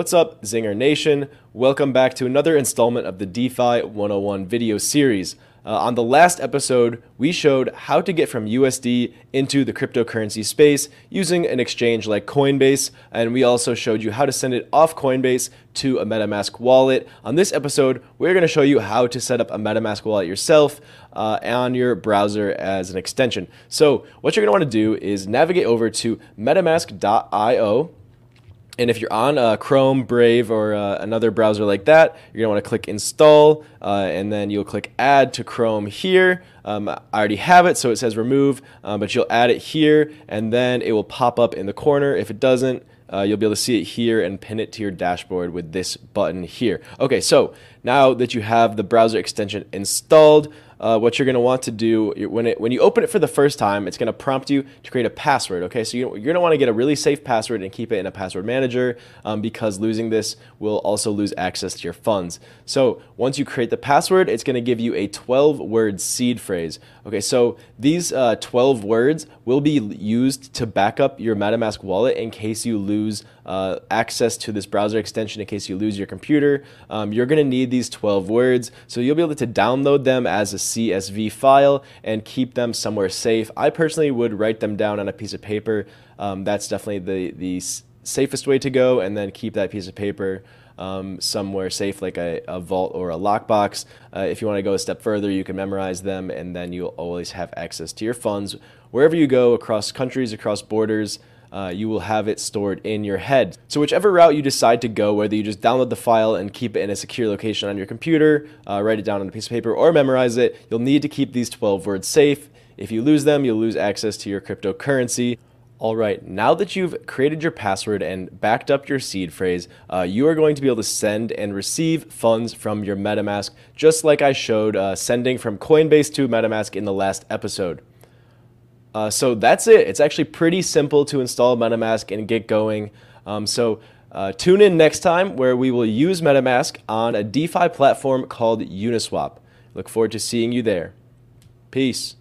What's up, Zinger Nation? Welcome back to another installment of the DeFi 101 video series. Uh, on the last episode, we showed how to get from USD into the cryptocurrency space using an exchange like Coinbase, and we also showed you how to send it off Coinbase to a MetaMask wallet. On this episode, we're going to show you how to set up a MetaMask wallet yourself uh, on your browser as an extension. So, what you're going to want to do is navigate over to metamask.io and if you're on uh, Chrome, Brave, or uh, another browser like that, you're gonna want to click Install, uh, and then you'll click Add to Chrome here. Um, I already have it, so it says Remove, um, but you'll add it here, and then it will pop up in the corner. If it doesn't, uh, you'll be able to see it here and pin it to your dashboard with this button here. Okay, so now that you have the browser extension installed, uh, what you're going to want to do when it when you open it for the first time, it's going to prompt you to create a password. Okay, so you, are going to want to get a really safe password and keep it in a password manager um, because losing this will also lose access to your funds. So once you create the password, it's going to give you a 12-word seed phrase. Okay, so these uh, 12 words will be used to back up your MetaMask wallet in case you lose uh, access to this browser extension in case you lose your computer. Um, you're going to need these 12 words, so you'll be able to download them as a CSV file and keep them somewhere safe. I personally would write them down on a piece of paper. Um, that's definitely the, the safest way to go, and then keep that piece of paper um, somewhere safe like a, a, vault or a lockbox. Uh, if you want to go a step further, you can memorize them, and then you'll always have access to your funds wherever you go across countries, across borders uh, you will have it stored in your head. So whichever route you decide to go, whether you just download the file and keep it in a secure location on your computer, uh, write it down on a piece of paper, or memorize it, you'll need to keep these 12 words safe. If you lose them, you'll lose access to your cryptocurrency. All right, now that you've created your password and backed up your seed phrase, uh, you are going to be able to send and receive funds from your MetaMask, just like I showed uh, sending from Coinbase to MetaMask in the last episode. Uh, so that's it. It's actually pretty simple to install MetaMask and get going. Um, so uh, tune in next time where we will use MetaMask on a DeFi platform called Uniswap. Look forward to seeing you there. Peace.